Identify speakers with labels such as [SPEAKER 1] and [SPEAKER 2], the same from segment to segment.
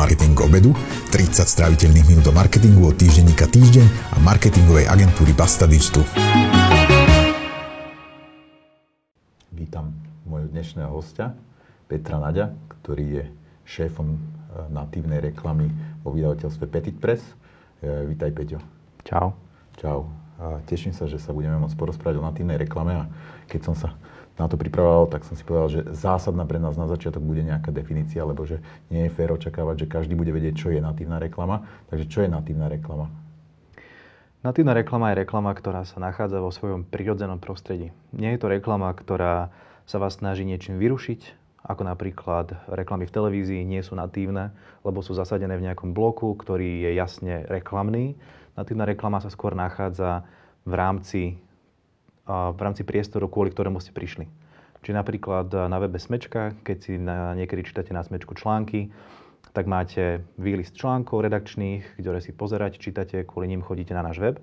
[SPEAKER 1] Marketing obedu, 30 stráviteľných minút o marketingu od týždenníka Týždeň a marketingovej agentúry Basta Digital.
[SPEAKER 2] Vítam môjho dnešného hostia, Petra Naďa, ktorý je šéfom e, natívnej reklamy vo vydavateľstve Petit Press. E, vítaj, Peťo.
[SPEAKER 3] Čau.
[SPEAKER 2] Čau. A teším sa, že sa budeme môcť porozprávať o natívnej reklame a keď som sa na to pripravoval, tak som si povedal, že zásadná pre nás na začiatok bude nejaká definícia, lebo že nie je fér očakávať, že každý bude vedieť, čo je natívna reklama. Takže čo je natívna reklama?
[SPEAKER 3] Natívna reklama je reklama, ktorá sa nachádza vo svojom prirodzenom prostredí. Nie je to reklama, ktorá sa vás snaží niečím vyrušiť, ako napríklad reklamy v televízii nie sú natívne, lebo sú zasadené v nejakom bloku, ktorý je jasne reklamný. Natívna reklama sa skôr nachádza v rámci v rámci priestoru, kvôli ktorému ste prišli. Čiže napríklad na webe Smečka, keď si na, niekedy čítate na Smečku články, tak máte výlist článkov redakčných, ktoré si pozerať, čítate, kvôli ním chodíte na náš web.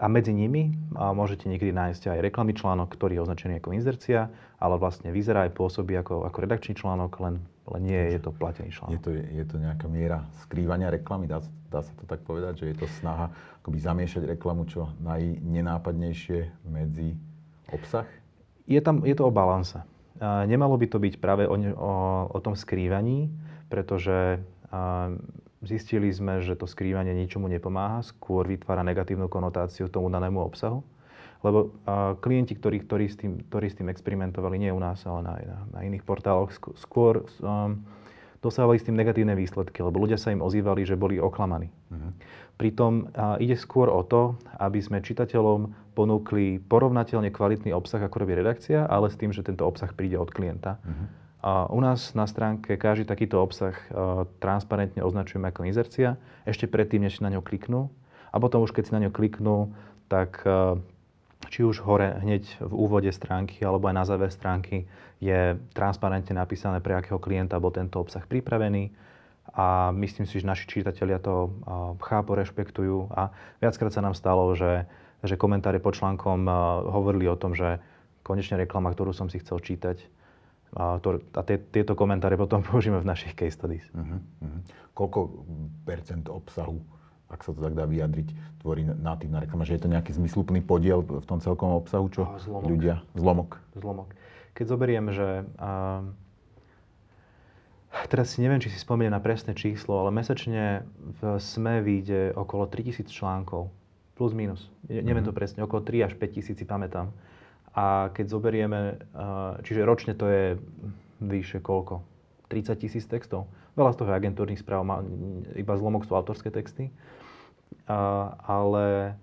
[SPEAKER 3] A medzi nimi a môžete niekedy nájsť aj reklamný článok, ktorý je označený ako inzercia, ale vlastne vyzerá aj pôsobí ako, ako redakčný článok, len, len nie je to platený článok.
[SPEAKER 2] Je to, je to nejaká miera skrývania reklamy, dá, dá sa to tak povedať, že je to snaha akoby zamiešať reklamu čo najnenápadnejšie medzi obsah?
[SPEAKER 3] Je, tam, je to o balanse. Nemalo by to byť práve o, o, o tom skrývaní, pretože zistili sme, že to skrývanie ničomu nepomáha, skôr vytvára negatívnu konotáciu tomu danému obsahu. Lebo klienti, ktorí, ktorí, s tým, ktorí s tým experimentovali, nie u nás, ale na, na, na iných portáloch, skôr um, dosávali s tým negatívne výsledky, lebo ľudia sa im ozývali, že boli oklamaní. Uh-huh. Pritom uh, ide skôr o to, aby sme čitateľom ponúkli porovnateľne kvalitný obsah, ako robí redakcia, ale s tým, že tento obsah príde od klienta. Uh-huh. A u nás na stránke každý takýto obsah uh, transparentne označujeme ako inzercia, ešte predtým, než na ňo kliknú. A potom už keď si na ňo kliknú, tak či už hore hneď v úvode stránky alebo aj na záver stránky je transparentne napísané, pre akého klienta bol tento obsah pripravený. A myslím si, že naši čitatelia to chápu, rešpektujú. A viackrát sa nám stalo, že, že komentáre pod článkom hovorili o tom, že konečne reklama, ktorú som si chcel čítať, a, to, a tie, tieto komentáre potom použijeme v našich case studies. Uh-huh, uh-huh.
[SPEAKER 2] Koľko percent obsahu, ak sa to tak dá vyjadriť, tvorí natívna reklama? Že je to nejaký zmysluplný podiel v tom celkom obsahu, čo zlomok. ľudia... Zlomok.
[SPEAKER 3] Zlomok. Keď zoberiem, že... Uh, teraz si neviem, či si spomeniem na presné číslo, ale mesačne v SME vyjde okolo 3000 článkov. Plus minus. Ne, neviem mm-hmm. to presne. Okolo 3 až 5 tisíc si pamätám. A keď zoberieme, čiže ročne to je vyše koľko? 30 tisíc textov. Veľa z toho je agentúrnych správ, iba zlomok sú autorské texty. Ale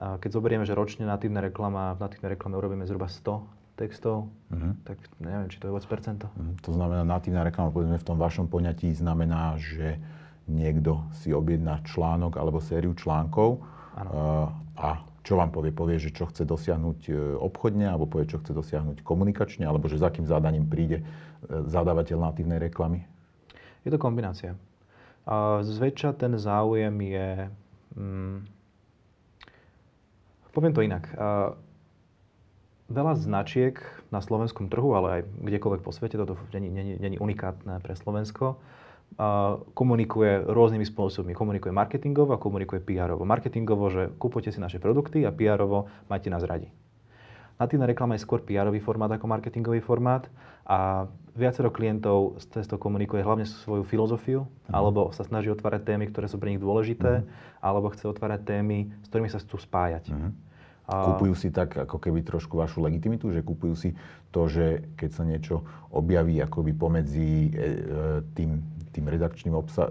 [SPEAKER 3] keď zoberieme, že ročne natívna reklama, v natívnej reklame urobíme zhruba 100 textov, uh-huh. tak neviem, či to je vôbec percento. Uh-huh.
[SPEAKER 2] To znamená, natívna reklama, povedzme v tom vašom poňatí, znamená, že niekto si objedná článok alebo sériu článkov uh, a čo vám povie? Povie, že čo chce dosiahnuť e, obchodne, alebo povie, čo chce dosiahnuť komunikačne, alebo že za akým zádaním príde e, zadávateľ natívnej reklamy?
[SPEAKER 3] Je to kombinácia. Zväčša ten záujem je... Hmm, poviem to inak. Veľa značiek na slovenskom trhu, ale aj kdekoľvek po svete, toto není unikátne pre Slovensko, komunikuje rôznymi spôsobmi. Komunikuje marketingovo a komunikuje PR-ovo. Marketingovo, že kúpujte si naše produkty a PR-ovo majte nás radi. Natívna reklama je skôr PR-ový formát ako marketingový formát a viacero klientov cez to komunikuje hlavne svoju filozofiu, mm. alebo sa snaží otvárať témy, ktoré sú pre nich dôležité, mm. alebo chce otvárať témy, s ktorými sa chcú spájať.
[SPEAKER 2] A... Kúpujú si tak ako keby trošku vašu legitimitu, že kúpujú si to, že keď sa niečo objaví akoby pomedzi e, e tým tým redakčným obsah,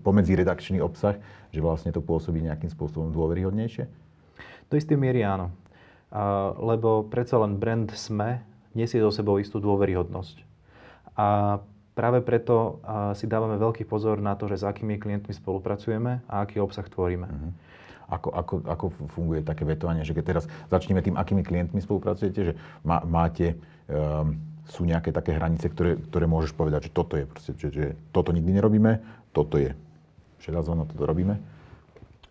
[SPEAKER 2] pomedzi redakčný obsah, že vlastne to pôsobí nejakým spôsobom dôveryhodnejšie?
[SPEAKER 3] Do istej miery áno. Lebo predsa len brand SME nesie do sebou istú dôveryhodnosť. A práve preto si dávame veľký pozor na to, že s akými klientmi spolupracujeme a aký obsah tvoríme. Uh-huh.
[SPEAKER 2] Ako, ako, ako funguje také vetovanie, že keď teraz začneme tým, akými klientmi spolupracujete, že má, máte um, sú nejaké také hranice, ktoré, ktoré môžeš povedať, že toto je proste, že, že toto nikdy nerobíme, toto je šedá zóna, toto robíme?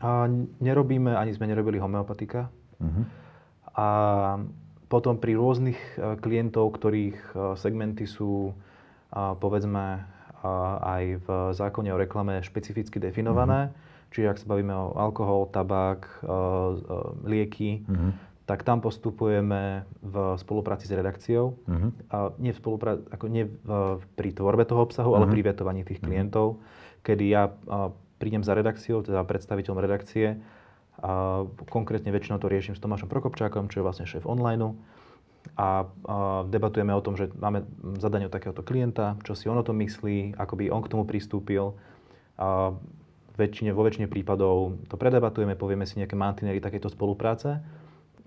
[SPEAKER 3] A nerobíme, ani sme nerobili homeopatika. Uh-huh. A potom pri rôznych e, klientov, ktorých e, segmenty sú povedzme aj v zákone o reklame špecificky definované. Mm-hmm. Čiže ak sa bavíme o alkohol, tabák, lieky, mm-hmm. tak tam postupujeme v spolupráci s redakciou. Mm-hmm. A nie, v spolupráci, ako nie v, pri tvorbe toho obsahu, mm-hmm. ale pri vetovaní tých klientov, mm-hmm. kedy ja prídem za redakciou, teda predstaviteľom redakcie, a konkrétne väčšinou to riešim s Tomášom Prokopčákom, čo je vlastne šéf online a, a debatujeme o tom, že máme zadanie od takéhoto klienta, čo si on o tom myslí, ako by on k tomu pristúpil. A väčšine, vo väčšine prípadov to predebatujeme, povieme si nejaké mantinery takéto spolupráce.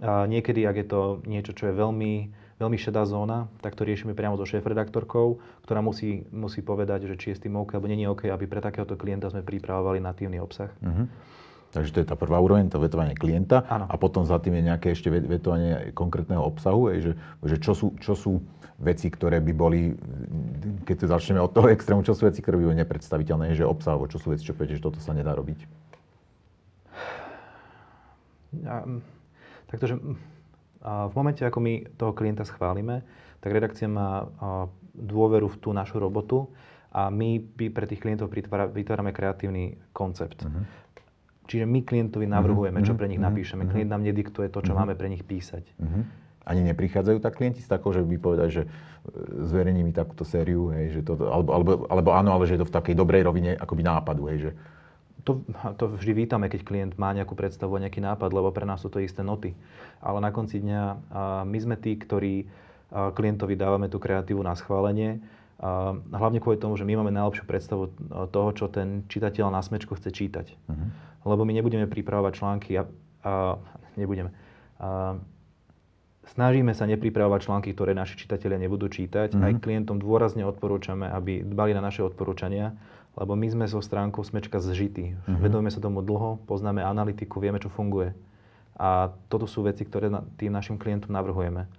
[SPEAKER 3] A niekedy, ak je to niečo, čo je veľmi, veľmi šedá zóna, tak to riešime priamo so šéf-redaktorkou, ktorá musí, musí povedať, že či je s tým OK alebo není OK, aby pre takéhoto klienta sme pripravovali natívny obsah. Uh-huh.
[SPEAKER 2] Takže to je tá prvá úroveň, to vetovanie klienta. Ano. A potom za tým je nejaké ešte vetovanie konkrétneho obsahu, že, že čo, sú, čo sú veci, ktoré by boli, keď to začneme od toho extrému, čo sú veci, ktoré by boli nepredstaviteľné, že obsahovo, čo sú veci, čo poviete, že toto sa nedá robiť?
[SPEAKER 3] Ja, takže v momente, ako my toho klienta schválime, tak redakcia má dôveru v tú našu robotu a my pre tých klientov vytvárame kreatívny koncept. Uh-huh. Čiže my klientovi navrhujeme, čo mhm, pre nich mhm, napíšeme. Mhm. Klient nám nediktuje to, čo máme pre nich písať.
[SPEAKER 2] Ani neprichádzajú tak klienti s takou, že by povedať, že e, zverejní mi takúto sériu, hej, že to, alebo, alebo, alebo áno, ale že je to v takej dobrej rovine akoby nápadu, hej, že
[SPEAKER 3] to, to vždy vítame, keď klient má nejakú predstavu a nejaký nápad, lebo pre nás sú to isté noty. Ale na konci dňa my sme tí, ktorí klientovi dávame tú kreatívu na schválenie a hlavne kvôli tomu, že my máme najlepšiu predstavu toho, čo ten čitateľ na smečku chce čítať. Uh-huh. Lebo my nebudeme pripravovať články a, a nebudeme. A, snažíme sa nepripravovať články, ktoré naši čitatelia nebudú čítať. Uh-huh. Aj klientom dôrazne odporúčame, aby dbali na naše odporúčania, lebo my sme so stránkou Smečka zžití. Uh-huh. Vedujeme sa tomu dlho, poznáme analytiku, vieme, čo funguje. A toto sú veci, ktoré tým našim klientom navrhujeme.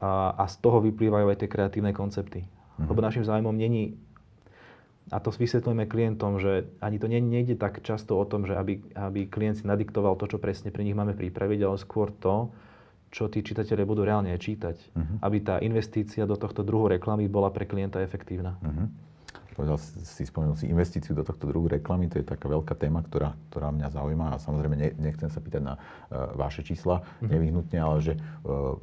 [SPEAKER 3] A, a z toho vyplývajú aj tie kreatívne koncepty. Mm-hmm. Lebo našim zájmom není, a to vysvetlujeme klientom, že ani to nejde tak často o tom, že aby, aby klient si nadiktoval to, čo presne pre nich máme pripraviť, ale skôr to, čo tí čitatelia budú reálne čítať. Uh-huh. Aby tá investícia do tohto druhu reklamy bola pre klienta efektívna. Uh-huh.
[SPEAKER 2] Povedal si, spomenul si investíciu do tohto druhu reklamy, to je taká veľká téma, ktorá, ktorá mňa zaujíma a samozrejme ne, nechcem sa pýtať na uh, vaše čísla uh-huh. nevyhnutne, ale že uh,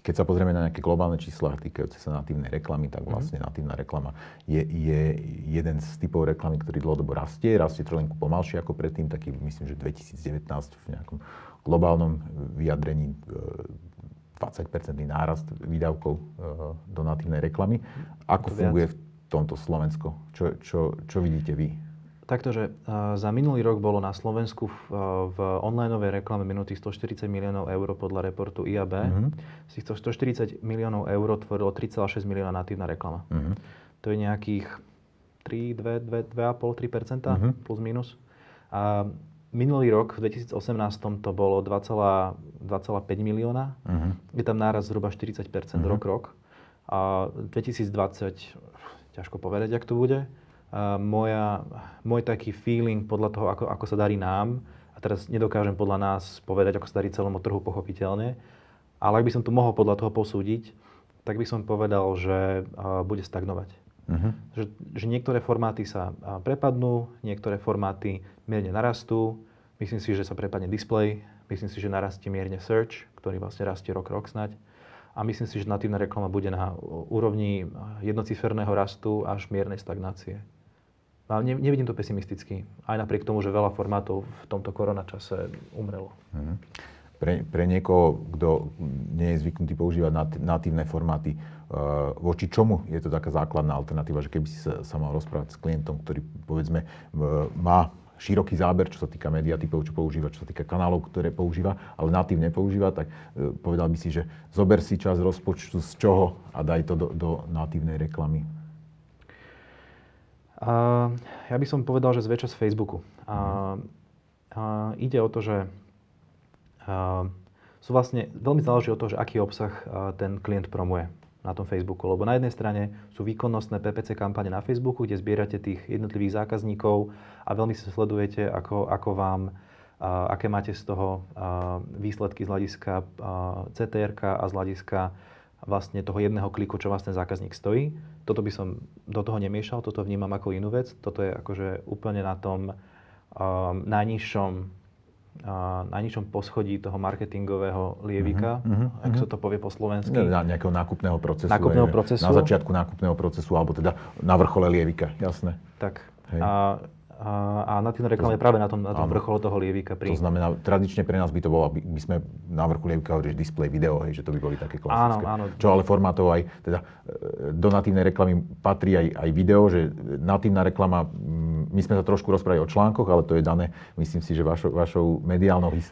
[SPEAKER 2] keď sa pozrieme na nejaké globálne čísla týkajúce sa natívnej reklamy, tak mhm. vlastne mm-hmm. natívna reklama je, je jeden z typov reklamy, ktorý dlhodobo rastie. Rastie trošku pomalšie ako predtým, taký myslím, že 2019 v nejakom globálnom vyjadrení 20-percentný e, nárast výdavkov do natívnej reklamy. Ako funguje v tomto Slovensko? Čo, čo, čo vidíte vy?
[SPEAKER 3] Takto, že za minulý rok bolo na Slovensku v, v onlineovej reklame minutých 140 miliónov eur podľa reportu IAB. Mm-hmm. Z týchto 140 miliónov eur tvorilo 3,6 milióna natívna reklama. Mm-hmm. To je nejakých 3, 2, 2, 2,5, 3 mm-hmm. plus minus. A minulý rok, v 2018 to bolo 2,5 milióna. Mm-hmm. Je tam náraz zhruba 40 mm-hmm. rok, rok. A 2020, ťažko povedať, ak to bude moja, môj taký feeling podľa toho, ako, ako sa darí nám, a teraz nedokážem podľa nás povedať, ako sa darí celému trhu pochopiteľne, ale ak by som to mohol podľa toho posúdiť, tak by som povedal, že bude stagnovať. Uh-huh. Že, že niektoré formáty sa prepadnú, niektoré formáty mierne narastú, myslím si, že sa prepadne display, myslím si, že narastie mierne search, ktorý vlastne rastie rok, rok snať. A myslím si, že natívna reklama bude na úrovni jednociferného rastu až miernej stagnácie. Ale ne, nevidím to pesimisticky, aj napriek tomu, že veľa formátov v tomto koronačase umrelo. Mm-hmm.
[SPEAKER 2] Pre, pre niekoho, kto nie je zvyknutý používať nat, natívne formáty, uh, voči čomu je to taká základná alternatíva, že keby si sa, sa mal rozprávať s klientom, ktorý povedzme uh, má široký záber, čo sa týka mediatypov, čo používa, čo sa týka kanálov, ktoré používa, ale natív nepoužíva, tak uh, povedal by si, že zober si čas rozpočtu z čoho a daj to do, do natívnej reklamy.
[SPEAKER 3] A ja by som povedal, že zväčša z Facebooku. A, a ide o to, že a, sú vlastne, veľmi záleží od toho, že aký obsah ten klient promuje na tom Facebooku. Lebo na jednej strane sú výkonnostné PPC kampane na Facebooku, kde zbierate tých jednotlivých zákazníkov a veľmi sa sledujete, ako, ako vám, a, aké máte z toho a, výsledky z hľadiska CTR a z hľadiska vlastne toho jedného kliku, čo vás ten zákazník stojí. Toto by som do toho nemiešal, toto vnímam ako inú vec. Toto je akože úplne na tom um, najnižšom, uh, najnižšom poschodí toho marketingového lievika, uh-huh, uh-huh, ak sa to povie po slovensky.
[SPEAKER 2] Na nejakého nákupného procesu.
[SPEAKER 3] Nákupného procesu.
[SPEAKER 2] Na začiatku nákupného procesu, alebo teda na vrchole lievika, jasné.
[SPEAKER 3] Tak. Hej. A a, a natívna reklama je práve na tom, na tom vrchole toho lievika.
[SPEAKER 2] Pri... To znamená, tradične pre nás by to bolo, aby, by sme na vrchu lievika hovorili, display video, hej, že to by boli také klasické.
[SPEAKER 3] Áno, áno.
[SPEAKER 2] Čo ale formátov aj, teda e, do natívnej reklamy patrí aj, aj video, že natívna reklama, mm, my sme sa trošku rozprávali o článkoch, ale to je dané, myslím si, že vašou, vašou mediálnou his,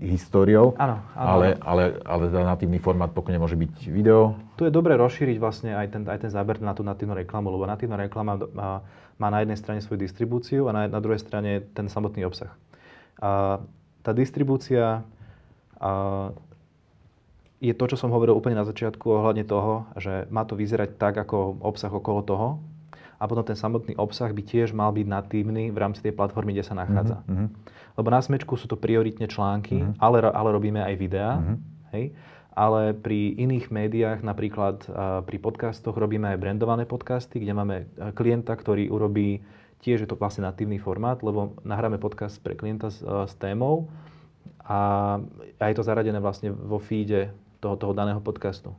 [SPEAKER 2] históriou.
[SPEAKER 3] Áno, áno.
[SPEAKER 2] Ale, ale, ale natívny formát pokojne môže byť video.
[SPEAKER 3] Tu je dobre rozšíriť vlastne aj ten, aj ten záber na tú natívnu reklamu, lebo natívna reklama má má na jednej strane svoju distribúciu a na, na druhej strane ten samotný obsah. A tá distribúcia a, je to, čo som hovoril úplne na začiatku ohľadne toho, že má to vyzerať tak, ako obsah okolo toho a potom ten samotný obsah by tiež mal byť natívny v rámci tej platformy, kde sa nachádza. Mm-hmm. Lebo na smečku sú to prioritne články, mm-hmm. ale, ale robíme aj videá. Mm-hmm. Hej? ale pri iných médiách, napríklad pri podcastoch, robíme aj brandované podcasty, kde máme klienta, ktorý urobí tiež je to vlastne natívny formát, lebo nahráme podcast pre klienta s, s témou a, a je to zaradené vlastne vo feede toho, toho daného podcastu.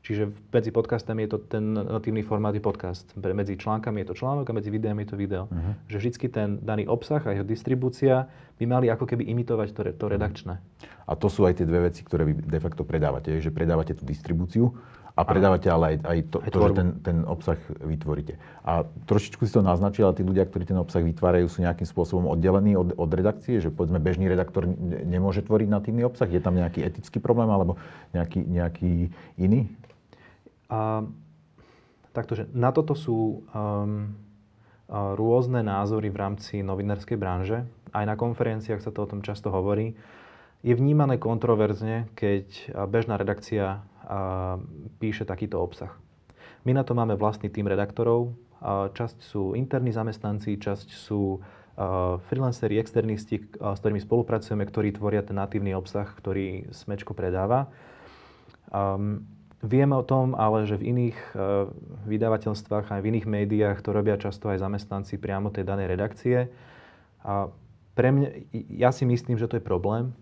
[SPEAKER 3] Čiže medzi podcastami je to ten natívny formát je podcast. Medzi článkami je to článok a medzi videami je to video. Uh-huh. Že vždy ten daný obsah a jeho distribúcia by mali ako keby imitovať to, to redakčné.
[SPEAKER 2] A to sú aj tie dve veci, ktoré vy de facto predávate. Že predávate tú distribúciu a predávate ale aj, aj to, aj to že ten, ten obsah vytvoríte. A trošičku si to naznačil, ale tí ľudia, ktorí ten obsah vytvárajú, sú nejakým spôsobom oddelení od, od redakcie, že povedzme bežný redaktor nemôže tvoriť natívny obsah. Je tam nejaký etický problém alebo nejaký, nejaký iný?
[SPEAKER 3] A, takto, že na toto sú um, rôzne názory v rámci novinárskej branže. Aj na konferenciách sa to o tom často hovorí. Je vnímané kontroverzne, keď bežná redakcia píše takýto obsah. My na to máme vlastný tým redaktorov. Časť sú interní zamestnanci, časť sú freelanceri, externisti, s ktorými spolupracujeme, ktorí tvoria ten natívny obsah, ktorý Smečko predáva. Um, o tom, ale že v iných vydavateľstvách aj v iných médiách to robia často aj zamestnanci priamo tej danej redakcie. A pre mňa, ja si myslím, že to je problém,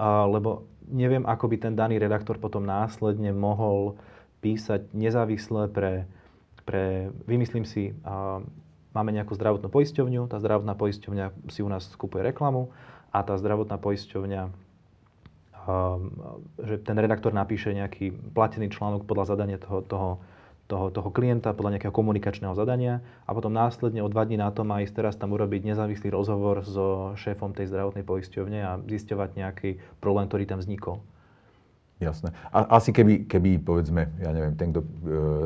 [SPEAKER 3] lebo neviem, ako by ten daný redaktor potom následne mohol písať nezávisle pre, pre vymyslím si, uh, máme nejakú zdravotnú poisťovňu, tá zdravotná poisťovňa si u nás skupuje reklamu a tá zdravotná poisťovňa že ten redaktor napíše nejaký platený článok podľa zadania toho, toho, toho, toho klienta, podľa nejakého komunikačného zadania a potom následne o dva dní na to má ísť teraz tam urobiť nezávislý rozhovor so šéfom tej zdravotnej poisťovne a zisťovať nejaký problém, ktorý tam vznikol.
[SPEAKER 2] Jasné. A asi keby, keby povedzme, ja neviem, ten, kto e,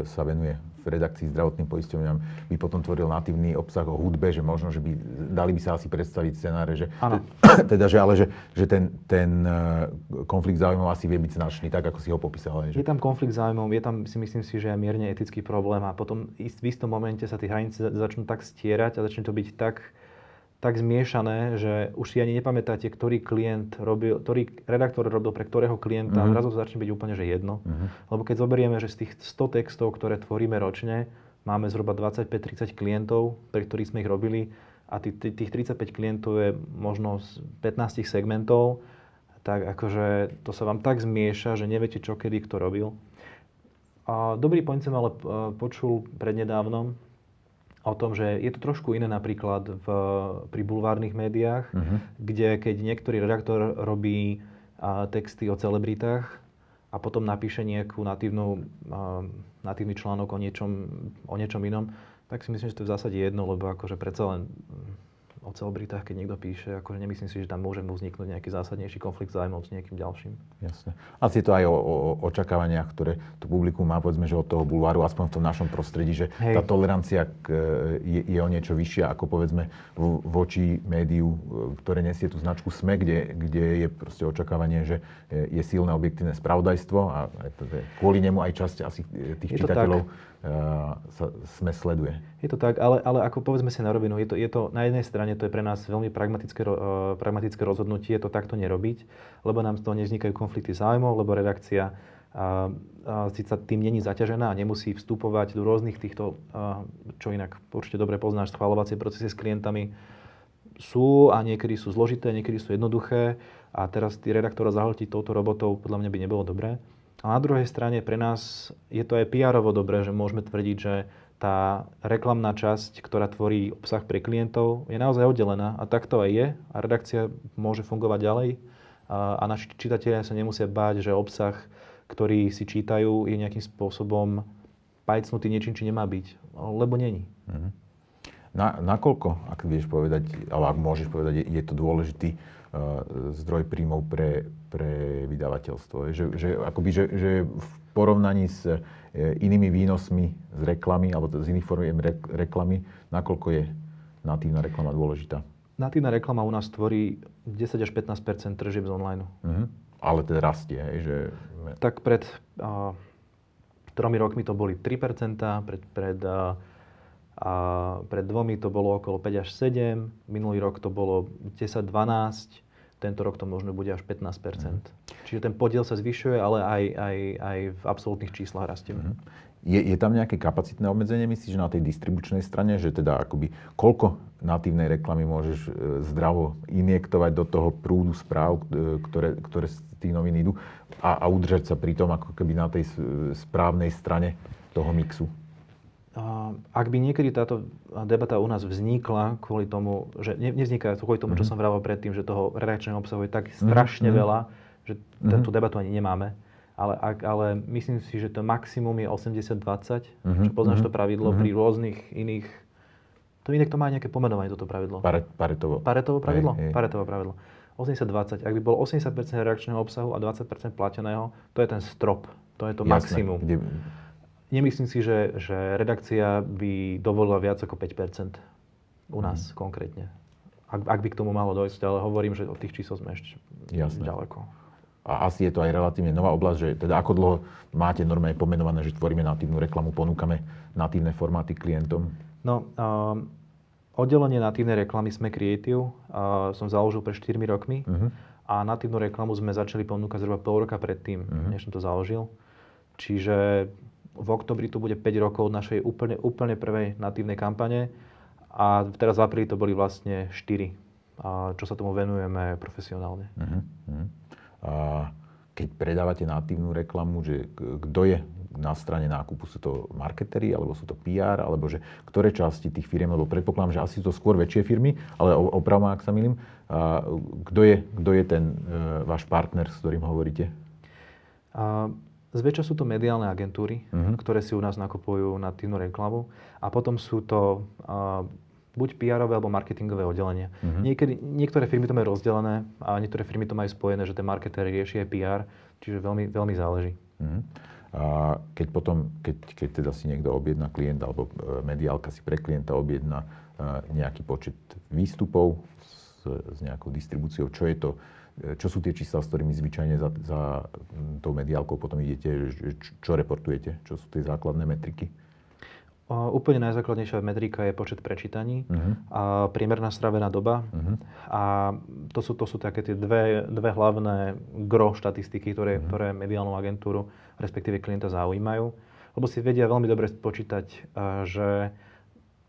[SPEAKER 2] sa venuje v redakcii zdravotným poisťovňam, by potom tvoril natívny obsah o hudbe, že možno, že by dali by sa asi predstaviť scenáre, že, teda, že ale že, že ten, ten e, konflikt záujmov asi vie byť značný, tak ako si ho popísal.
[SPEAKER 3] Že... Je tam konflikt záujmov, je tam si myslím si, že je mierne etický problém a potom v istom momente sa tie hranice začnú tak stierať a začne to byť tak tak zmiešané, že už si ani nepamätáte, ktorý klient robil, ktorý redaktor robil pre ktorého klienta mm-hmm. zrazu to začne byť úplne že jedno. Mm-hmm. Lebo keď zoberieme, že z tých 100 textov, ktoré tvoríme ročne, máme zhruba 25-30 klientov, pre ktorých sme ich robili a tých, tých 35 klientov je možno z 15 segmentov, tak akože to sa vám tak zmieša, že neviete, čo kedy kto robil. A dobrý point som ale eh, počul prednedávnom, o tom, že je to trošku iné napríklad v, pri bulvárnych médiách, uh-huh. kde keď niektorý redaktor robí a, texty o celebritách a potom napíše nejakú natívnu, a, natívny článok o niečom, o niečom inom, tak si myslím, že to je v zásade jedno, lebo akože predsa len o celebritách, keď niekto píše, akože nemyslím si, že tam môže mu vzniknúť nejaký zásadnejší konflikt zájmov s niekým ďalším.
[SPEAKER 2] Jasne. Asi je to aj o, o očakávaniach, ktoré to publikum má, povedzme, že od toho bulváru, aspoň v tom našom prostredí, že Hej. tá tolerancia k, je, je o niečo vyššia ako povedzme v, voči médiu, ktoré nesie tú značku SME, kde, kde je proste očakávanie, že je silné objektívne spravodajstvo a kvôli nemu aj časť asi tých je čitateľov sa, sme sleduje.
[SPEAKER 3] Je to tak, ale, ale ako povedzme si na rovinu, je to, je to na jednej strane, to je pre nás veľmi pragmatické, uh, pragmatické rozhodnutie to takto nerobiť, lebo nám z toho nevznikajú konflikty zájmov, lebo redakcia a, a sa tým není zaťažená a nemusí vstupovať do rôznych týchto, a, čo inak určite dobre poznáš, schváľovacie procesy s klientami sú a niekedy sú zložité, niekedy sú jednoduché a teraz tí redaktora zahltiť touto robotou podľa mňa by nebolo dobré. A na druhej strane pre nás je to aj PR-ovo dobré, že môžeme tvrdiť, že tá reklamná časť, ktorá tvorí obsah pre klientov, je naozaj oddelená a tak to aj je a redakcia môže fungovať ďalej a, naši čitatelia sa nemusia báť, že obsah, ktorý si čítajú, je nejakým spôsobom pajcnutý niečím, či nemá byť, lebo není. Mm-hmm.
[SPEAKER 2] Na, nakoľko, ak vieš povedať, alebo ak môžeš povedať, je, je to dôležitý zdroj príjmov pre, pre vydavateľstvo? Že, že, akoby, že, že v porovnaní s E, inými výnosmi z reklamy alebo z iných formiem reklamy, nakoľko je natívna reklama dôležitá?
[SPEAKER 3] Natívna reklama u nás tvorí 10 až 15 tržieb z online.
[SPEAKER 2] Uh-huh. Ale teda rastie, hej, že...
[SPEAKER 3] Tak pred uh, tromi rokmi to boli 3 pred, pred, uh, a pred dvomi to bolo okolo 5 až 7, minulý rok to bolo 10-12, tento rok to možno bude až 15 mm. Čiže ten podiel sa zvyšuje, ale aj, aj, aj v absolútnych číslach rastie. Mm.
[SPEAKER 2] Je, je tam nejaké kapacitné obmedzenie, myslíš, že na tej distribučnej strane, že teda akoby koľko natívnej reklamy môžeš e, zdravo injektovať do toho prúdu správ, e, ktoré, ktoré z tých novín idú a, a udržať sa pri tom ako keby na tej správnej strane toho mixu?
[SPEAKER 3] Ak by niekedy táto debata u nás vznikla kvôli tomu, že ne, nevzniká kvôli tomu, mm-hmm. čo mhm. som vravel predtým, že toho redakčného obsahu je tak mhm. strašne mm-hmm. veľa, že mm-hmm. tú debatu ani nemáme. Ale, ak, ale myslím si, že to maximum je 80-20, mm-hmm. čo poznáš mm-hmm. to pravidlo mm-hmm. pri rôznych iných... To inak to má nejaké pomenovanie, toto pravidlo.
[SPEAKER 2] Pare, paretovo.
[SPEAKER 3] Paretovo pravidlo? Hej, hej. Paretovo pravidlo. 80-20. Ak by bolo 80% redakčného obsahu a 20% plateného, to je ten strop. To je to Jasné. maximum. Kde Nemyslím si, že, že redakcia by dovolila viac ako 5 u nás mm. konkrétne. Ak, ak by k tomu malo dojsť, ale hovorím, že od tých čísel sme ešte Jasné. ďaleko.
[SPEAKER 2] A asi je to aj relatívne nová oblasť, že teda ako dlho máte normálne pomenované, že tvoríme natívnu reklamu, ponúkame natívne formáty klientom?
[SPEAKER 3] No, um, oddelenie natívnej reklamy sme Creative uh, som založil pred 4 rokmi uh-huh. a natívnu reklamu sme začali ponúkať zhruba pol roka predtým, uh-huh. než som to založil. Čiže v oktobri to bude 5 rokov našej úplne, úplne prvej natívnej kampane a teraz v apríli to boli vlastne 4, a čo sa tomu venujeme profesionálne. Uh-huh, uh-huh.
[SPEAKER 2] A keď predávate natívnu reklamu, že kto je na strane nákupu? Sú to marketery, alebo sú to PR, alebo že ktoré časti tých firiem, lebo predpokladám, že asi sú to skôr väčšie firmy, ale opravom, ak sa milím. kto, je, kto je ten e, váš partner, s ktorým hovoríte?
[SPEAKER 3] A Zväčša sú to mediálne agentúry, uh-huh. ktoré si u nás nakupujú na tým reklamu a potom sú to uh, buď pr alebo marketingové oddelenie. Uh-huh. Niekedy, niektoré firmy to majú rozdelené a niektoré firmy to majú spojené, že ten marketer rieši aj PR, čiže veľmi, veľmi záleží. Uh-huh.
[SPEAKER 2] A keď potom, keď, keď teda si niekto objedná klient alebo e, mediálka si pre klienta objedná e, nejaký počet výstupov s, s nejakou distribúciou, čo je to, čo sú tie čísla, s ktorými zvyčajne za, za tou mediálkou potom idete? Čo reportujete? Čo sú tie základné metriky?
[SPEAKER 3] O, úplne najzákladnejšia metrika je počet prečítaní uh-huh. a priemerná stravená doba. Uh-huh. A to sú, to sú také tie dve, dve hlavné gro štatistiky, ktoré, uh-huh. ktoré mediálnu agentúru, respektíve klienta zaujímajú. Lebo si vedia veľmi dobre spočítať, že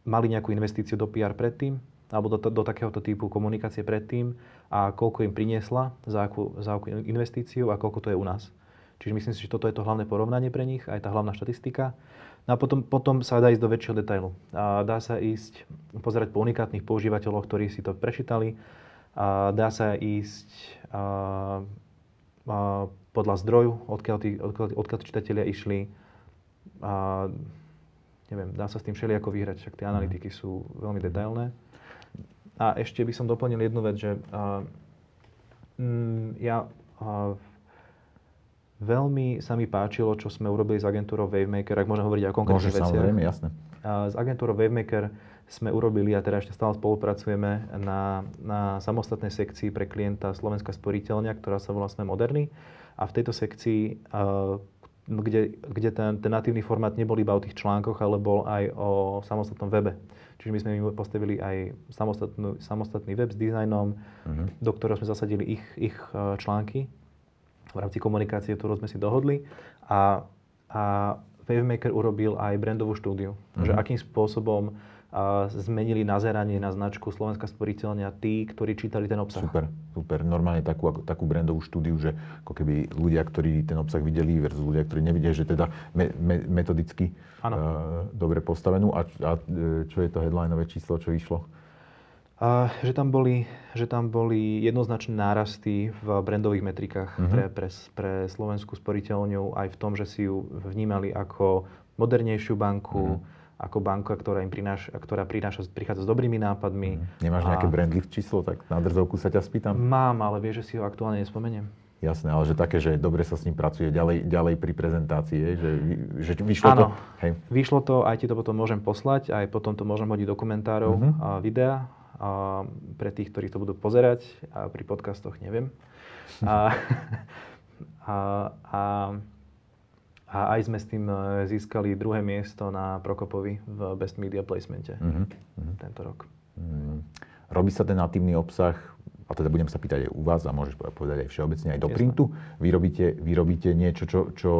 [SPEAKER 3] mali nejakú investíciu do PR predtým, alebo do, do takéhoto typu komunikácie predtým a koľko im priniesla, za akú, za akú investíciu a koľko to je u nás. Čiže myslím si, že toto je to hlavné porovnanie pre nich, aj tá hlavná štatistika. No a potom, potom sa dá ísť do väčšieho detailu. A dá sa ísť pozerať po unikátnych používateľoch, ktorí si to prečítali. A dá sa ísť a, a podľa zdroju, odkiaľ tí, odkiaľ, odkiaľ tí čitatelia išli. A, neviem, dá sa s tým všelijako vyhrať, však tie analytiky sú veľmi detailné. A ešte by som doplnil jednu vec, že uh, mm, ja uh, veľmi sa mi páčilo, čo sme urobili s agentúrou Wavemaker, ak môžem hovoriť o konkrétnych veciach.
[SPEAKER 2] samozrejme, jasné.
[SPEAKER 3] Uh, s agentúrou Wavemaker sme urobili a teda ešte stále spolupracujeme na, na samostatnej sekcii pre klienta Slovenská sporiteľňa, ktorá sa volá Sme moderný. A v tejto sekcii, uh, kde, kde ten, ten natívny formát nebol iba o tých článkoch, ale bol aj o samostatnom webe. Čiže my sme im postavili aj samostatný, samostatný web s dizajnom, uh-huh. do ktorého sme zasadili ich, ich e, články. v rámci komunikácie, ktorú sme si dohodli. A, a Wavemaker urobil aj brandovú štúdiu, mm-hmm. že akým spôsobom zmenili nazeranie na značku Slovenská sporiteľňa tí, ktorí čítali ten obsah.
[SPEAKER 2] Super, super. Normálne takú, takú brandovú štúdiu, že ako keby ľudia, ktorí ten obsah videli versus ľudia, ktorí nevidia, že teda me, me, metodicky uh, dobre postavenú. A, a e, čo je to headlineové číslo, čo vyšlo?
[SPEAKER 3] A, že, tam boli, že tam boli jednoznačné nárasty v brandových metrikách uh-huh. pre, pre, pre slovenskú sporiteľňu aj v tom, že si ju vnímali ako modernejšiu banku, uh-huh ako banka, ktorá im prináša, ktorá prináša, prichádza s dobrými nápadmi. Mm.
[SPEAKER 2] Nemáš a... nejaké brandlift číslo, tak na drzovku sa ťa spýtam?
[SPEAKER 3] Mám, ale vieš, že si ho aktuálne nespomeniem.
[SPEAKER 2] Jasné, ale že také, že dobre sa s ním pracuje ďalej, ďalej pri prezentácii, že, že vyšlo ano, to?
[SPEAKER 3] Hej. vyšlo to, aj ti to potom môžem poslať, aj potom to môžem hodiť do komentárov uh-huh. a videa. A pre tých, ktorí to budú pozerať, a pri podcastoch neviem. A, a, a a aj sme s tým e, získali druhé miesto na Prokopovi v Best Media Placemente uh-huh. tento rok. Uh-huh.
[SPEAKER 2] Robí sa ten natívny obsah, a teda budem sa pýtať aj u vás a môžeš povedať aj všeobecne aj do Jasne. printu. Vy robíte, vy robíte niečo, čo, čo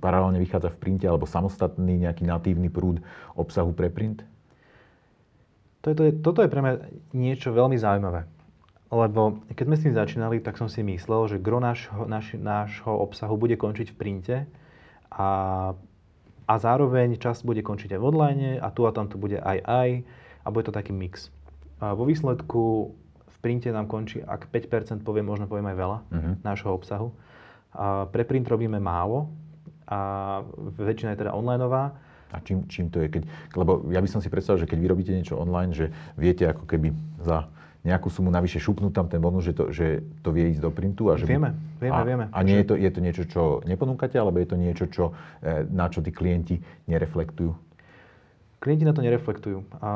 [SPEAKER 2] paralelne vychádza v printe, alebo samostatný nejaký natívny prúd obsahu pre print?
[SPEAKER 3] To je, to je, toto je pre mňa niečo veľmi zaujímavé. Lebo keď sme s tým začínali, tak som si myslel, že gro nášho, náš, nášho obsahu bude končiť v printe a, a zároveň časť bude končiť aj v online a tu a tam to bude aj aj a bude to taký mix. A vo výsledku v printe nám končí, ak 5% poviem, možno poviem aj veľa uh-huh. nášho obsahu. A pre print robíme málo a väčšina je teda onlineová.
[SPEAKER 2] A čím, čím to je? Keď, lebo ja by som si predstavil, že keď vy robíte niečo online, že viete ako keby za nejakú sumu navyše šupnúť tam ten bonus, že to, že to vie ísť do printu? A že
[SPEAKER 3] vieme, vieme,
[SPEAKER 2] a,
[SPEAKER 3] vieme.
[SPEAKER 2] A nie je to, je to niečo, čo neponúkate, alebo je to niečo, čo, e, na čo tí klienti nereflektujú?
[SPEAKER 3] Klienti na to nereflektujú. A,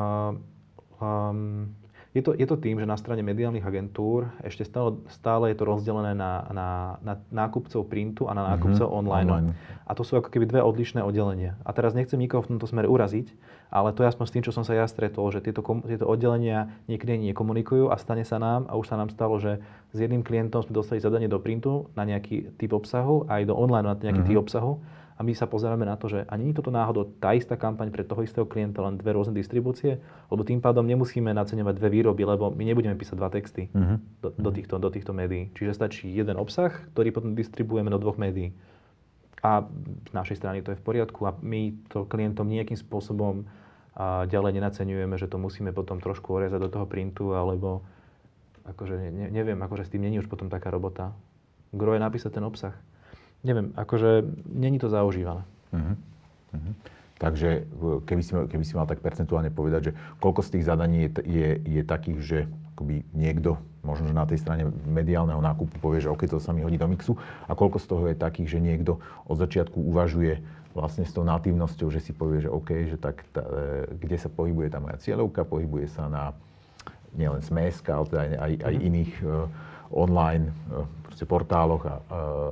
[SPEAKER 3] um, je to, je to tým, že na strane mediálnych agentúr ešte stále, stále je to rozdelené na, na, na nákupcov printu a na nákupcov mm-hmm, online. online. A to sú ako keby dve odlišné oddelenia. A teraz nechcem nikoho v tomto smere uraziť, ale to je aspoň s tým, čo som sa ja stretol, že tieto, tieto oddelenia niekedy nekomunikujú a stane sa nám, a už sa nám stalo, že s jedným klientom sme dostali zadanie do printu na nejaký typ obsahu, aj do online na nejaký mm-hmm. typ obsahu a my sa pozeráme na to, že ani nie je toto náhodou tá istá kampaň pre toho istého klienta, len dve rôzne distribúcie, lebo tým pádom nemusíme naceňovať dve výroby, lebo my nebudeme písať dva texty uh-huh. do, do, mhm. týchto, do týchto médií. Čiže stačí jeden obsah, ktorý potom distribuujeme do dvoch médií. A z našej strany to je v poriadku a my to klientom nejakým spôsobom a ďalej nenaceňujeme, že to musíme potom trošku orezať do toho printu, alebo akože ne, neviem, akože s tým není už potom taká robota. Gro je napísať ten obsah neviem, akože není to zaužívané. Uh-huh.
[SPEAKER 2] Uh-huh. Takže keby si, keby si mal tak percentuálne povedať, že koľko z tých zadaní je, je, je takých, že akoby niekto možno, že na tej strane mediálneho nákupu povie, že OK, to sa mi hodí do mixu a koľko z toho je takých, že niekto od začiatku uvažuje vlastne s tou natívnosťou, že si povie, že OK, že tak tá, e, kde sa pohybuje tá moja cieľovka, pohybuje sa na nielen SMSK, ale teda aj, aj, aj mhm. iných uh, online proste portáloch a,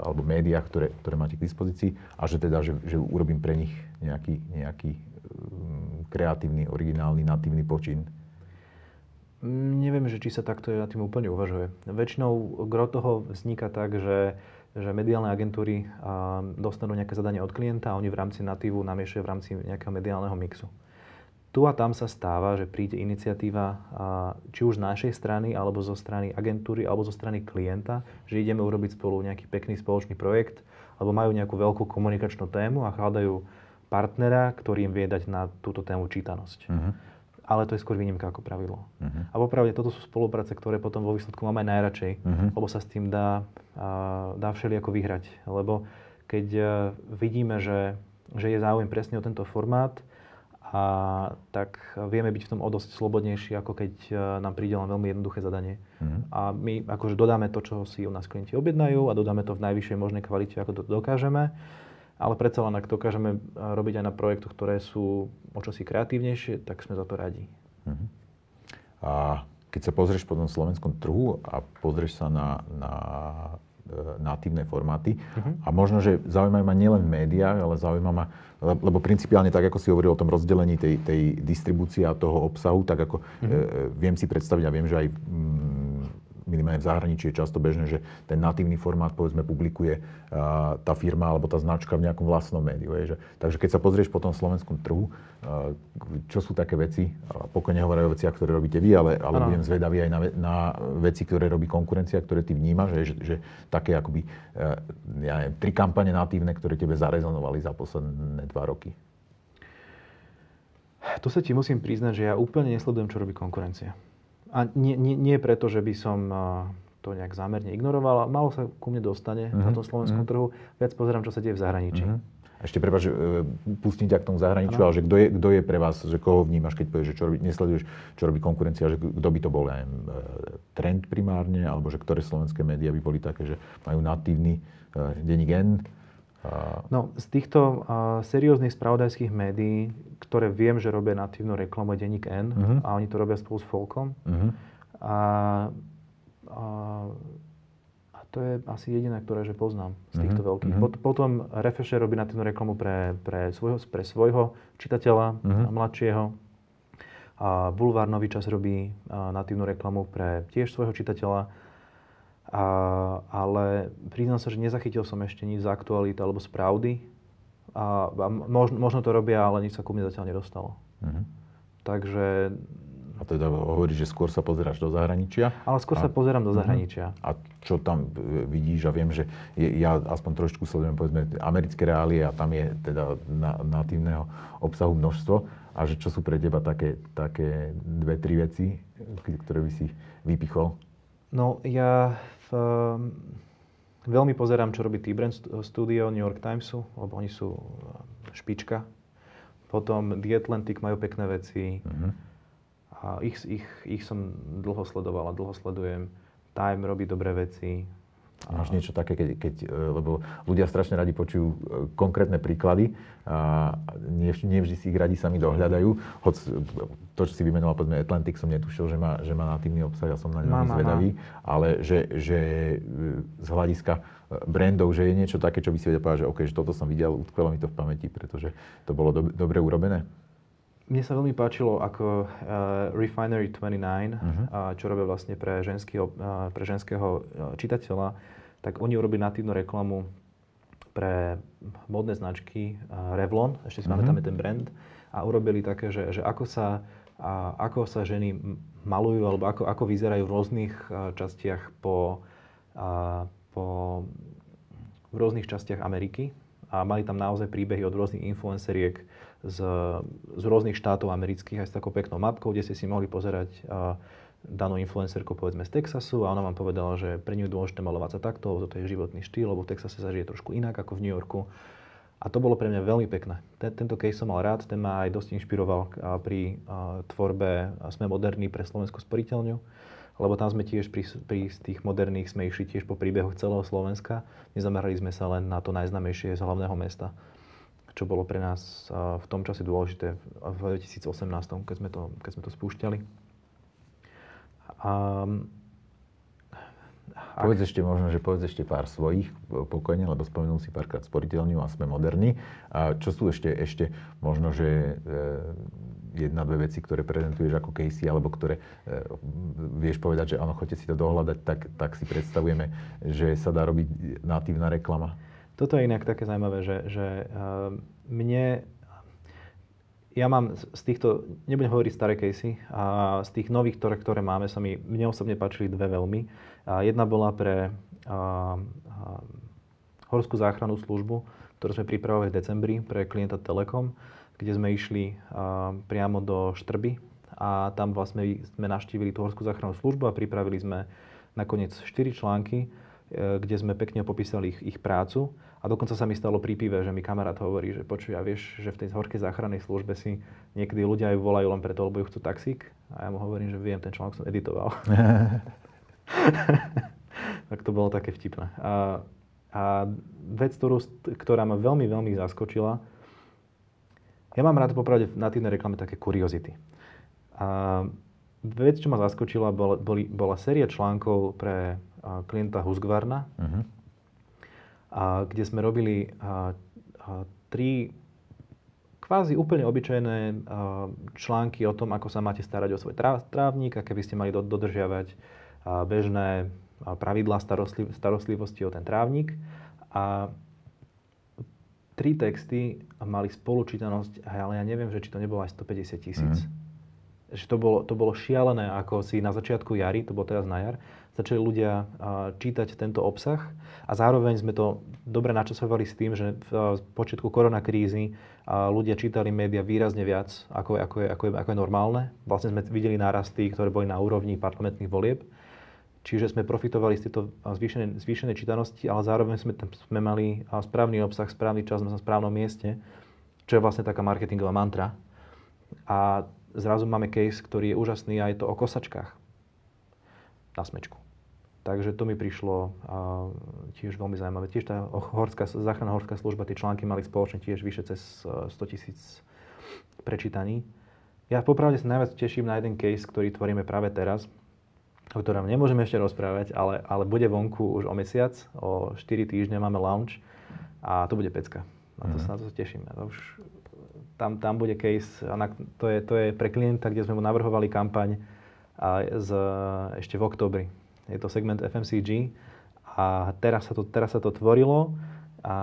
[SPEAKER 2] alebo médiách, ktoré, ktoré máte k dispozícii a že teda, že, že urobím pre nich nejaký, nejaký um, kreatívny, originálny, natívny počin.
[SPEAKER 3] Mm, neviem, že či sa takto na tým úplne uvažuje. Väčšinou gro toho vzniká tak, že, že mediálne agentúry dostanú nejaké zadanie od klienta a oni v rámci natívu namiešajú v rámci nejakého mediálneho mixu tu a tam sa stáva, že príde iniciatíva či už z našej strany, alebo zo strany agentúry, alebo zo strany klienta, že ideme urobiť spolu nejaký pekný spoločný projekt, alebo majú nejakú veľkú komunikačnú tému a hľadajú partnera, ktorý im vie dať na túto tému čítanosť. Uh-huh. Ale to je skôr výnimka ako pravidlo. Uh-huh. A popravde toto sú spolupráce, ktoré potom vo výsledku máme aj najradšej, uh-huh. lebo sa s tým dá, dá všelijako vyhrať. Lebo keď vidíme, že, že je záujem presne o tento formát, a tak vieme byť v tom o dosť slobodnejší, ako keď e, nám príde len veľmi jednoduché zadanie. Mm-hmm. A my akože dodáme to, čo si u nás klienti objednajú a dodáme to v najvyššej možnej kvalite, ako to dokážeme. Ale predsa len, ak dokážeme e, robiť aj na projektoch, ktoré sú o čosi kreatívnejšie, tak sme za to radi. Mm-hmm.
[SPEAKER 2] A keď sa pozrieš po tom slovenskom trhu a pozrieš sa na, na natívne formáty. Uh-huh. A možno, že zaujímajú ma nielen v médiách, ale zaujíma ma, lebo principiálne tak, ako si hovoril o tom rozdelení tej, tej distribúcie a toho obsahu, tak ako uh-huh. e, viem si predstaviť a viem, že aj mm, minimálne v zahraničí je často bežné, že ten natívny formát povedzme publikuje tá firma alebo tá značka v nejakom vlastnom médiu. Je, že, takže keď sa pozrieš po tom slovenskom trhu, čo sú také veci, pokojne hovoria o veciach, ktoré robíte vy, ale, ale budem zvedavý aj na, na veci, ktoré robí konkurencia, ktoré ty vnímaš, že, že také akoby, ja neviem, tri kampane natívne, ktoré tebe zarezonovali za posledné dva roky.
[SPEAKER 3] Tu sa ti musím priznať, že ja úplne nesledujem, čo robí konkurencia. A nie, nie, nie preto, že by som to nejak zámerne ignoroval. Malo sa ku mne dostane uh-huh. na mhm. tom slovenskom uh-huh. trhu. Viac pozerám, čo sa deje v zahraničí. Uh-huh.
[SPEAKER 2] Ešte prepáč, e, pustím ťa k tomu zahraničiu, ano. ale že kto je, kto je pre vás, že koho vnímaš, keď povieš, že čo robí, nesleduješ, čo robí konkurencia, že kto by to bol, ja neviem, e, trend primárne, alebo že ktoré slovenské médiá by boli také, že majú natívny denník N?
[SPEAKER 3] No, z týchto uh, serióznych spravodajských médií, ktoré viem, že robia natívnu reklamu, je denník N uh-huh. a oni to robia spolu s Folkom. Uh-huh. A a, a to je asi jediné, ktoré že poznám z týchto mm-hmm. veľkých. Pot, potom Refresher robí na natívnu reklamu pre, pre, svojho, pre svojho čitateľa mm-hmm. mladšieho. A Bulvár Nový čas robí natívnu reklamu pre tiež svojho čitateľa. A, ale priznám sa, že nezachytil som ešte nič z aktuality alebo z pravdy. A, a možno, možno to robia, ale nič sa ku mne zatiaľ nedostalo. Mm-hmm. Takže
[SPEAKER 2] a teda hovorí, že skôr sa pozeráš do zahraničia.
[SPEAKER 3] Ale skôr a, sa pozerám do mhm. zahraničia.
[SPEAKER 2] A čo tam vidíš? A viem, že je, ja aspoň trošku sledujem povedzme americké reálie a tam je teda na, natívneho obsahu množstvo. A že čo sú pre teba také, také dve, tri veci, ktoré by si vypichol?
[SPEAKER 3] No ja veľmi pozerám, čo robí T-Brand Studio New York Timesu, lebo oni sú e, špička. Potom The Atlantic majú pekné veci. Uh-huh a ich, ich, ich som dlho sledoval a dlho sledujem. Time robí dobré veci.
[SPEAKER 2] Máš niečo také, keď, keď, e, lebo ľudia strašne radi počujú e, konkrétne príklady a nie, nie vždy si ich radi sami dohľadajú. Hoď to, čo si vymenoval, povedzme Atlantic, som netušil, že má, že má natívny obsah, ja som na ňom zvedavý, ale že, že e, z hľadiska brandov, že je niečo také, čo by si vedel povedať, že OK, že toto som videl, utkvelo mi to v pamäti, pretože to bolo do, dobre urobené?
[SPEAKER 3] Mne sa veľmi páčilo, ako uh, Refinery 29, uh-huh. uh, čo robia vlastne pre, ženský, uh, pre ženského čitateľa, tak oni urobili natívnu reklamu pre modné značky uh, Revlon, ešte si uh-huh. pamätáme ten brand, a urobili také, že, že ako, sa, uh, ako sa ženy malujú, alebo ako, ako vyzerajú v rôznych uh, častiach po, uh, po, v rôznych častiach Ameriky. A mali tam naozaj príbehy od rôznych influenceriek, z, z rôznych štátov amerických aj s takou peknou mapkou, kde ste si mohli pozerať a, danú influencerku povedzme z Texasu a ona vám povedala, že pre ňu dôležité malovať sa takto, toto je životný štýl, lebo v Texase sa žije trošku inak ako v New Yorku. A to bolo pre mňa veľmi pekné. Ten, tento case som mal rád, ten ma aj dosť inšpiroval pri a, tvorbe Sme moderní pre Slovenskú sporiteľňu, lebo tam sme tiež pri, pri tých moderných sme išli tiež po príbehoch celého Slovenska. Nezamerali sme sa len na to najznamejšie z hlavného mesta čo bolo pre nás v tom čase dôležité v 2018, keď sme to, keď sme to spúšťali. A,
[SPEAKER 2] ak... Povedz ešte možno, že povedz ešte pár svojich pokojne, lebo spomenul si párkrát sporiteľňu a sme moderní. A čo sú ešte, ešte možno, že e, jedna, dve veci, ktoré prezentuješ ako Casey, alebo ktoré e, vieš povedať, že áno, chodte si to dohľadať, tak, tak si predstavujeme, že sa dá robiť natívna reklama?
[SPEAKER 3] Toto je inak také zaujímavé, že, že uh, mne ja mám z týchto, nebudem hovoriť staré casey, a z tých nových, ktoré, ktoré máme, sa mi mne osobne páčili dve veľmi. A jedna bola pre a, a, horskú záchrannú službu, ktorú sme pripravovali v decembri pre klienta Telekom, kde sme išli a, priamo do Štrby a tam vlastne sme naštívili tú horskú záchrannú službu a pripravili sme nakoniec 4 články, kde sme pekne popísali ich, ich prácu a dokonca sa mi stalo pri pive, že mi kamarát hovorí, že počuj, a vieš, že v tej horkej záchrannej službe si niekedy ľudia aj volajú len preto, lebo ju chcú taxík. A ja mu hovorím, že viem, ten článok som editoval. tak to bolo také vtipné. A, a vec, ktorú, ktorá ma veľmi, veľmi zaskočila, ja mám rád popravde na natívnej reklame také kuriozity. A vec, čo ma zaskočila, bola, boli, bola séria článkov pre klienta Husqvarna, uh-huh a kde sme robili a, a, tri kvázi úplne obyčajné a, články o tom, ako sa máte starať o svoj tráv, trávnik, aké by ste mali do, dodržiavať bežné pravidlá starostliv- starostlivosti o ten trávnik. A tri texty mali spolučítanosť, ale ja neviem, že či to nebolo aj 150 tisíc. Mm. Že to bolo, to bolo šialené, ako si na začiatku jary, to bolo teraz na jar, začali ľudia čítať tento obsah a zároveň sme to dobre načasovali s tým, že v počiatku koronakrízy ľudia čítali médiá výrazne viac, ako, ako, je, ako, je, ako je normálne. Vlastne sme videli nárasty, ktoré boli na úrovni parlamentných volieb. Čiže sme profitovali z tejto zvýšenej, zvýšenej čítanosti, ale zároveň sme, sme mali správny obsah, správny čas na správnom mieste, čo je vlastne taká marketingová mantra. A zrazu máme case, ktorý je úžasný a je to o kosačkách na smečku. Takže to mi prišlo a, tiež veľmi zaujímavé. Tiež tá horská, záchranná horská služba, tie články mali spoločne tiež vyše cez 100 tisíc prečítaní. Ja popravde sa najviac teším na jeden case, ktorý tvoríme práve teraz, o ktorom nemôžeme ešte rozprávať, ale, ale bude vonku už o mesiac, o 4 týždne máme launch a to bude pecka. Na to, mm. na to sa tešíme. To už, tam, tam bude case, na, to, je, to je pre klienta, kde sme mu navrhovali kampaň a z, ešte v oktobri. Je to segment FMCG a teraz sa to, teraz sa to tvorilo a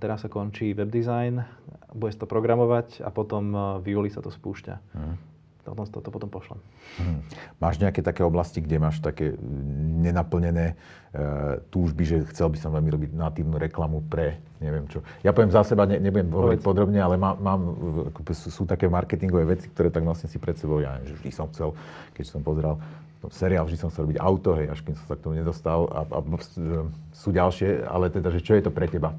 [SPEAKER 3] teraz sa končí web design, bude sa to programovať a potom v júli sa to spúšťa. Mm potom to, to potom pošlem. Hmm.
[SPEAKER 2] Máš nejaké také oblasti, kde máš také nenaplnené e, túžby, že chcel by som veľmi robiť natívnu reklamu pre neviem čo. Ja poviem za seba, ne, nebudem hovoriť podrobne, ale má, mám, sú, sú také marketingové veci, ktoré tak vlastne si pred sebou, ja že vždy som chcel, keď som pozeral no, seriál, vždy som chcel robiť auto, hej, až kým som sa k tomu nedostal. A, a, sú ďalšie, ale teda, že čo je to pre teba?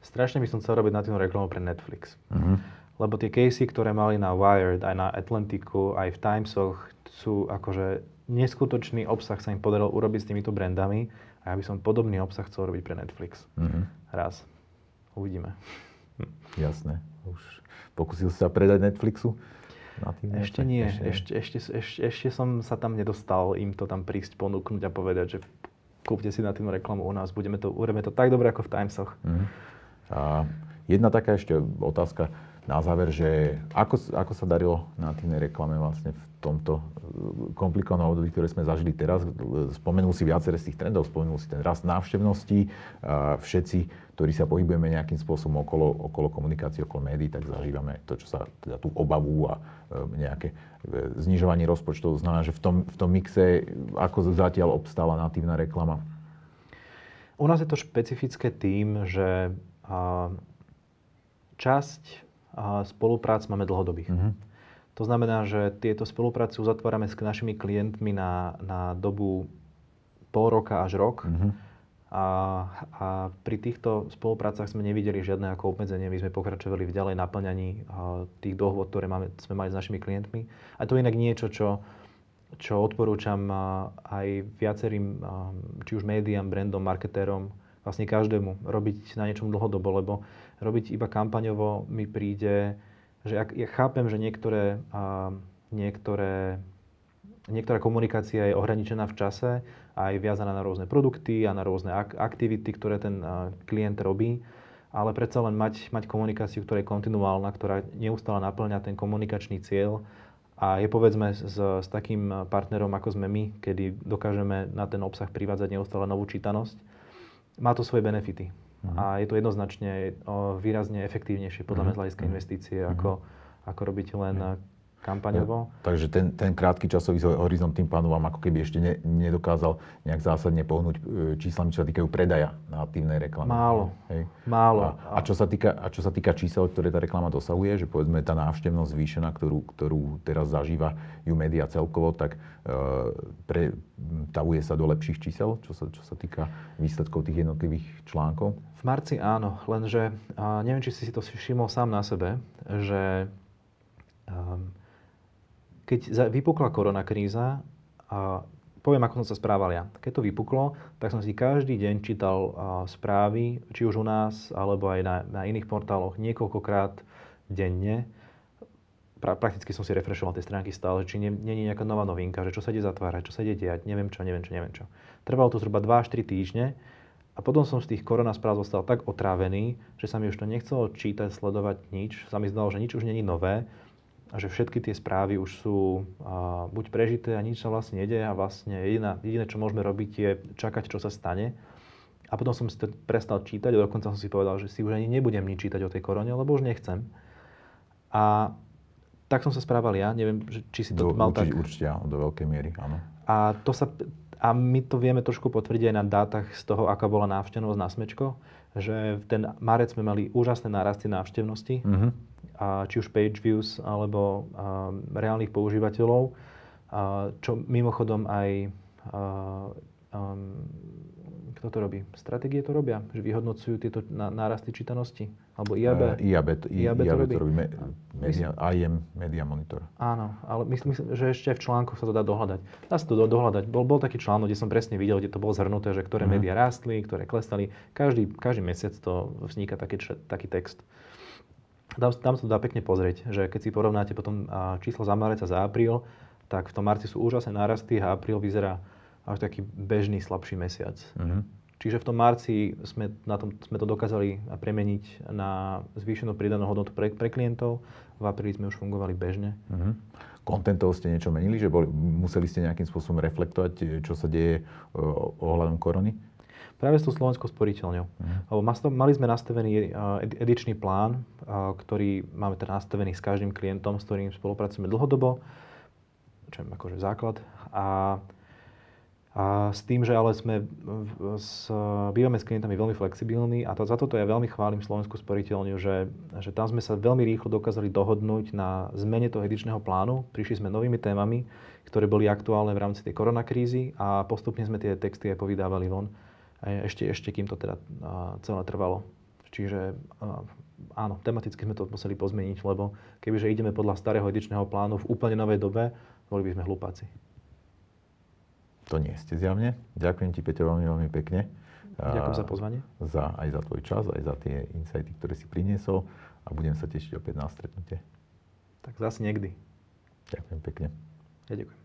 [SPEAKER 3] Strašne by som chcel robiť natívnu reklamu pre Netflix. Uh-huh lebo tie casey, ktoré mali na Wired, aj na Atlantiku, aj v Timesoch, sú akože neskutočný obsah sa im podarilo urobiť s týmito brandami a ja by som podobný obsah chcel robiť pre Netflix. Mm-hmm. Raz. Uvidíme.
[SPEAKER 2] Jasné. Už pokusil sa predať Netflixu?
[SPEAKER 3] Ešte nie. Ešte, ešte, ešte, ešte som sa tam nedostal im to tam prísť, ponúknuť a povedať, že kúpte si na tým reklamu u nás, budeme to, urobíme to tak dobre ako v Timesoch. Mm-hmm.
[SPEAKER 2] A jedna taká ešte otázka na záver, že ako, ako sa darilo na tým reklame vlastne v tomto eh, komplikovanom období, ktoré sme zažili teraz. Spomenul si viaceré z tých trendov, spomenul si ten rast návštevností. Všetci, ktorí sa pohybujeme nejakým spôsobom okolo, okolo komunikácie, okolo médií, tak zažívame to, čo sa, teda tú obavu a eh, nejaké eh, znižovanie rozpočtov. Znamená, že v tom, v tom mixe, ako zatiaľ obstála natívna reklama?
[SPEAKER 3] U nás je to špecifické tým, že časť spoluprác máme dlhodobých. Mm-hmm. To znamená, že tieto spolupráce uzatvárame s našimi klientmi na, na dobu pol roka až rok. Mm-hmm. A, a pri týchto spoluprácach sme nevideli žiadne ako obmedzenie. My sme pokračovali v ďalej naplňaní tých dohôd, ktoré máme, sme mali s našimi klientmi. A to je inak niečo, čo, čo odporúčam aj viacerým, či už médiám, brandom, marketérom, vlastne každému, robiť na niečom dlhodobo, lebo robiť iba kampaňovo mi príde, že ak, ja chápem, že niektoré, a, niektoré, niektorá komunikácia je ohraničená v čase a je viazaná na rôzne produkty a na rôzne ak- aktivity, ktoré ten a, klient robí, ale predsa len mať, mať komunikáciu, ktorá je kontinuálna, ktorá neustále naplňa ten komunikačný cieľ a je povedzme s, s takým partnerom, ako sme my, kedy dokážeme na ten obsah privádzať neustále novú čítanosť, má to svoje benefity. Uh-huh. A je to jednoznačne výrazne efektívnejšie podľa mňa z hľadiska mhm. investície, ako, ako robiť len kampaňovo.
[SPEAKER 2] Ja, takže ten, ten krátky časový horizont tým pádom vám ako keby ešte ne, nedokázal nejak zásadne pohnúť e, číslami, čo sa týkajú predaja na aktívnej reklame.
[SPEAKER 3] Málo. Hej. Málo.
[SPEAKER 2] A, a, čo sa týka, a čo sa týka čísel, ktoré tá reklama dosahuje, že povedzme tá návštevnosť zvýšená, ktorú, ktorú teraz zažíva ju média celkovo, tak e, pretavuje sa do lepších čísel, čo sa, čo sa týka výsledkov tých jednotlivých článkov?
[SPEAKER 3] V marci áno, lenže a neviem, či si si to všimol sám na sebe, že um, keď vypukla koronakríza, a poviem, ako som sa správal ja. Keď to vypuklo, tak som si každý deň čítal správy, či už u nás, alebo aj na, na iných portáloch niekoľkokrát denne. Pra, prakticky som si refreshoval tie stránky stále, či nie, nie je nejaká nová novinka, že čo sa ide zatvárať, čo sa ide diať, neviem čo, neviem čo, neviem čo. Trvalo to zhruba 2 až 3 týždne a potom som z tých koronaspráv zostal tak otrávený, že sa mi už to nechcelo čítať, sledovať nič. Sa mi zdalo, že nič už není nové že všetky tie správy už sú a, buď prežité a nič sa vlastne nedeje a vlastne jediná, jediné, čo môžeme robiť, je čakať, čo sa stane. A potom som si to prestal čítať a dokonca som si povedal, že si už ani nebudem nič čítať o tej korone, lebo už nechcem. A tak som sa správal ja, neviem, či si to
[SPEAKER 2] do,
[SPEAKER 3] mal
[SPEAKER 2] určite,
[SPEAKER 3] tak.
[SPEAKER 2] Určite, áno, do veľkej miery, áno.
[SPEAKER 3] A, to sa, a my to vieme trošku potvrdiť aj na dátach z toho, aká bola návštevnosť na Smečko, že v ten marec sme mali úžasné nárasty návštevnosti.
[SPEAKER 2] Mhm
[SPEAKER 3] a či už page views alebo a, reálnych používateľov, a, čo mimochodom aj a, um, kto to robí? Stratégie to robia, že vyhodnocujú tieto nárasty čítanosti? Alebo IAB?
[SPEAKER 2] Uh, IAB, I,
[SPEAKER 3] IAB,
[SPEAKER 2] IAB
[SPEAKER 3] to robí.
[SPEAKER 2] to robí. Me, media, IM Media Monitor.
[SPEAKER 3] Áno, ale myslím, že ešte v článkoch sa to dá dohľadať. Dá sa to do, dohľadať. Bol, bol taký článok, kde som presne videl, kde to bolo zhrnuté, že ktoré mm-hmm. médiá rástli, ktoré klesali. Každý, každý mesiac to vzniká taký, taký text. Tam, tam sa to dá pekne pozrieť, že keď si porovnáte potom číslo za marec a za apríl, tak v tom marci sú úžasné nárasty a apríl vyzerá až taký bežný, slabší mesiac. Mm-hmm. Čiže v tom marci sme, na tom, sme to dokázali premeniť na zvýšenú pridanú hodnotu pre, pre klientov. V apríli sme už fungovali bežne.
[SPEAKER 2] Kontentov ste niečo menili? Že boli, museli ste nejakým spôsobom reflektovať, čo sa deje ohľadom korony?
[SPEAKER 3] Práve s tou slovenskou sporiteľňou. Uh-huh. Mali sme nastavený edičný plán, ktorý máme teda nastavený s každým klientom, s ktorým spolupracujeme dlhodobo, čo je akože základ. A, a s tým, že ale sme s, bývame s klientami veľmi flexibilní a to, za toto ja veľmi chválim Slovenskú sporiteľňu, že, že tam sme sa veľmi rýchlo dokázali dohodnúť na zmene toho edičného plánu. Prišli sme novými témami, ktoré boli aktuálne v rámci tej koronakrízy a postupne sme tie texty aj povydávali von ešte, ešte kým to teda celé trvalo. Čiže áno, tematicky sme to museli pozmeniť, lebo kebyže ideme podľa starého edičného plánu v úplne novej dobe, boli by sme hlupáci.
[SPEAKER 2] To nie ste zjavne. Ďakujem ti, Peťo, veľmi, veľmi pekne.
[SPEAKER 3] Ďakujem za pozvanie.
[SPEAKER 2] Za, aj za tvoj čas, aj za tie insighty, ktoré si priniesol a budem sa tešiť opäť na stretnutie.
[SPEAKER 3] Tak zase niekdy.
[SPEAKER 2] Ďakujem pekne.
[SPEAKER 3] Ja ďakujem.